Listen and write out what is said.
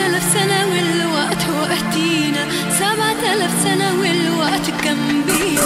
آلاف سنة والوقت وقتينا سبعة آلاف سنة والوقت جنبينا